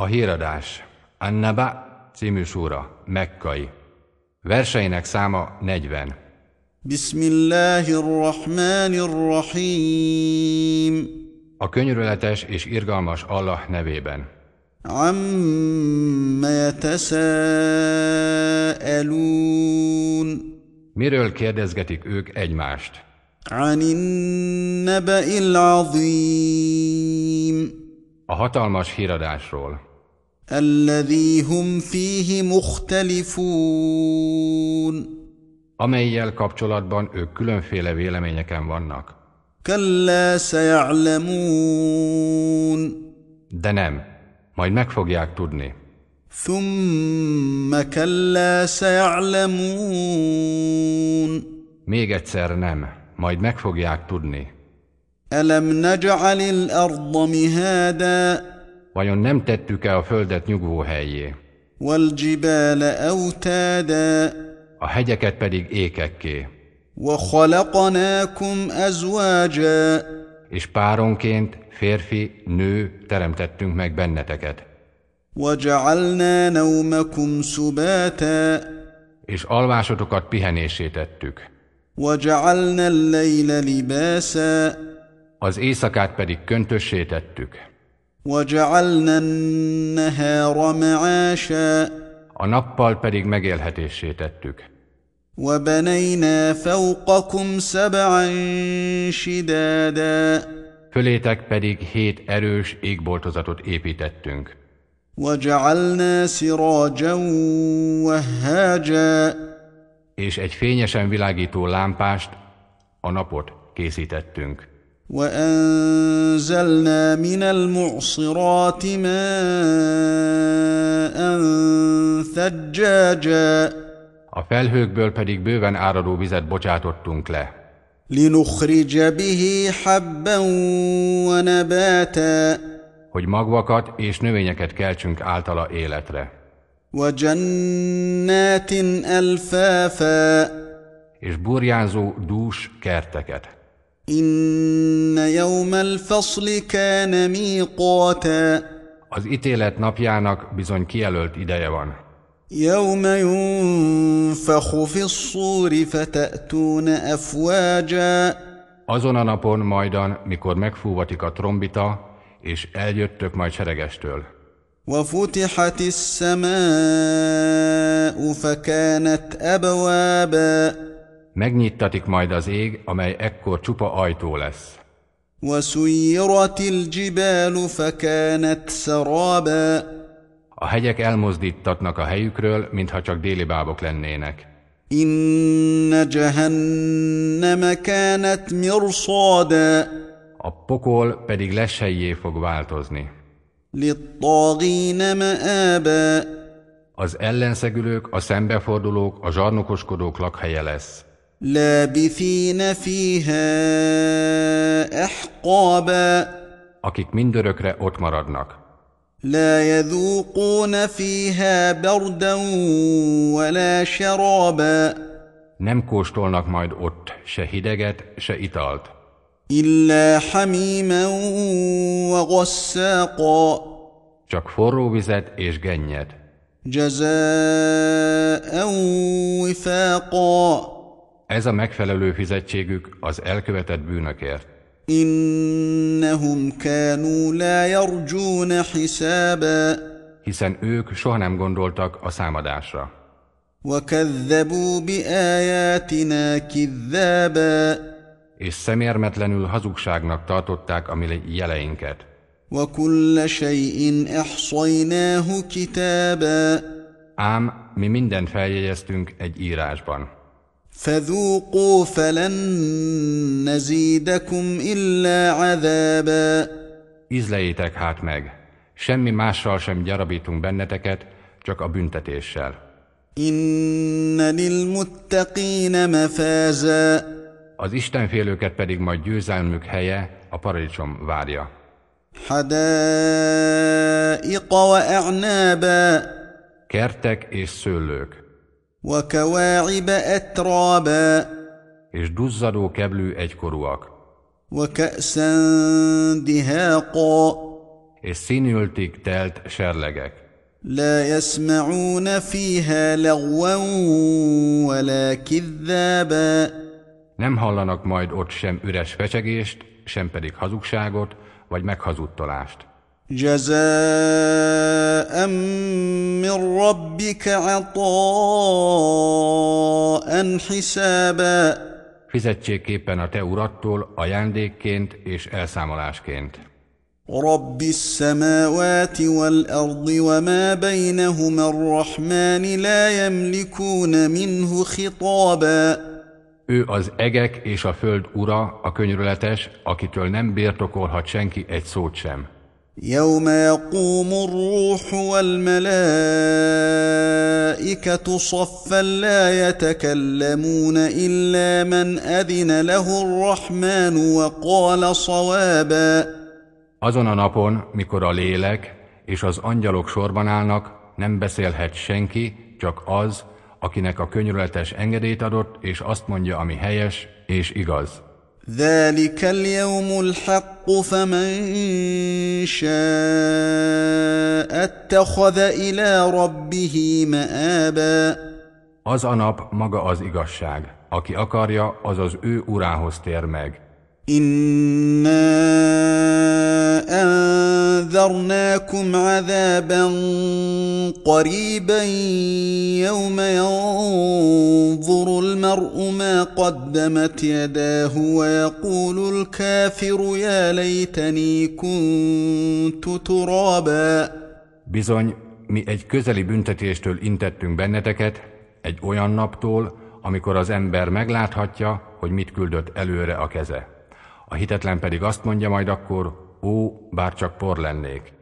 A híradás Annaba című súra, mekkai. Verseinek száma 40. Bismillahirrahmanirrahim. A könyörületes és irgalmas Allah nevében. Amma yatasaalun. Miről kérdezgetik ők egymást? Anin naba'il azim. A hatalmas híradásról. الذي هم فيه مختلفون amelyel kapcsolatban ők különféle véleményeken vannak. كلا سيعلمون De nem, majd meg fogják tudni. ثم كلا سيعلمون Még egyszer nem, majd meg fogják tudni. ألم نجعل الأرض مهادا Vajon nem tettük-e a földet nyugvó helyé, والجبال أوتادا a hegyeket pedig ékekké, وخلقناكم أزواجا és páronként férfi, nő teremtettünk meg benneteket, وجعلنا نومكم سباتا és alvásotokat pihenésé tettük, وجعلنا الليل لباسا az éjszakát pedig köntössé tettük, وجعلنا النهار معاشا a nappal pedig megélhetésé tettük, وبنينا فوقكم سبعا شدادا fölétek pedig hét erős égboltozatot építettünk, وجعلنا سراجا وهاجا és egy fényesen világító lámpást, a napot készítettünk. وأنزلنا من المعصرات ماء ثجاجا A felhőkből pedig bőven áradó vizet bocsátottunk le, لنخرج به حبا ونباتا hogy magvakat és növényeket keltsünk általa életre, وجنات ألفافا és burjánzó dús kerteket. إن يوم الفصل كان ميقاتا Az ítélet napjának bizony kijelölt ideje van, يوم ينفخ في الصور فتأتون أفواجا azon a napon majdan, mikor megfúvatik a trombita, és eljöttök majd seregestől. وفتحت السماء فكانت أبوابا Megnyittatik majd az ég, amely ekkor csupa ajtó lesz. وسيرت الجبال فكانت سرابا A hegyek elmozdítatnak a helyükről, mintha csak déli bábok lennének. إن جهنم كانت مرصادا A pokol pedig lesejjé fog változni. للطاغين مآبا Az ellenszegülők, a szembefordulók, a zsarnokoskodók lakhelye lesz. لابثين فيها أحقابا Akik mindörökre ott maradnak. لا يذوقون فيها بردا ولا شرابا Nem kóstolnak majd ott se hideget, se italt, إلا حميما وغساقا csak forró vizet és gennyet, جزاء وفاقا Ez a megfelelő fizetségük az elkövetett bűnökért. إنهم كانوا لا يرجون حسابا Hiszen ők soha nem gondoltak a számadásra. وكذبوا بآياتنا كذابا És szemérmetlenül hazugságnak tartották a mi jeleinket. وكل شيء احصيناه كتابا Ám mi mindent feljegyeztünk egy írásban. فذوقوا فلن نزيدكم الا عذابا Ízlejétek hát meg, semmi mással sem gyarabítunk benneteket, csak a büntetéssel. ان للمتقين مفازا Az Istenfélőket pedig majd győzelmük helye, a paradicsom várja. حدائق واعنابا Kertek és szőlők, وكواعب اترابا és duzzadó keblű egykorúak, وكاسا دهاقا és színültig telt serlegek. لا يسمعون فيها لغوا ولا كذابا Nem hallanak majd ott sem üres fecsegést, sem pedig hazugságot, vagy meghazudtolást. جزاء من ربك عطاء حسابا Fizetségképpen a te urattól ajándékként és elszámolásként. رب السماوات والارض وما بينهما الرحمن لا يملكون منه خطابا Ő az egek és a föld ura, a könyörületes, akitől nem birtokolhat senki egy szót sem. يوم يقوم الروح والملائكه صفا لا يتكلمون الا من اذن له الرحمن وقال صوابا Azon a napon, mikor a lélek és az angyalok sorban állnak, nem beszélhet senki, csak az, akinek a könyörületes engedélyt adott, és azt mondja, ami helyes és igaz. ذلك اليوم الحق فمن شاء اتخذ إلى ربه مآبا Az a nap maga az igazság. Aki akarja, az az ő urához tér meg. انا انذرناكم عذابا قريبا يوم ينظر المرء ما قدمت يداه ويقول الكافر يا ليتني كنت ترابا Bizony, mi egy közeli büntetéstől intettünk benneteket, egy olyan naptól, amikor az ember megláthatja, hogy mit küldött előre a keze. A hitetlen pedig azt mondja majd akkor, ó, bár csak por lennék.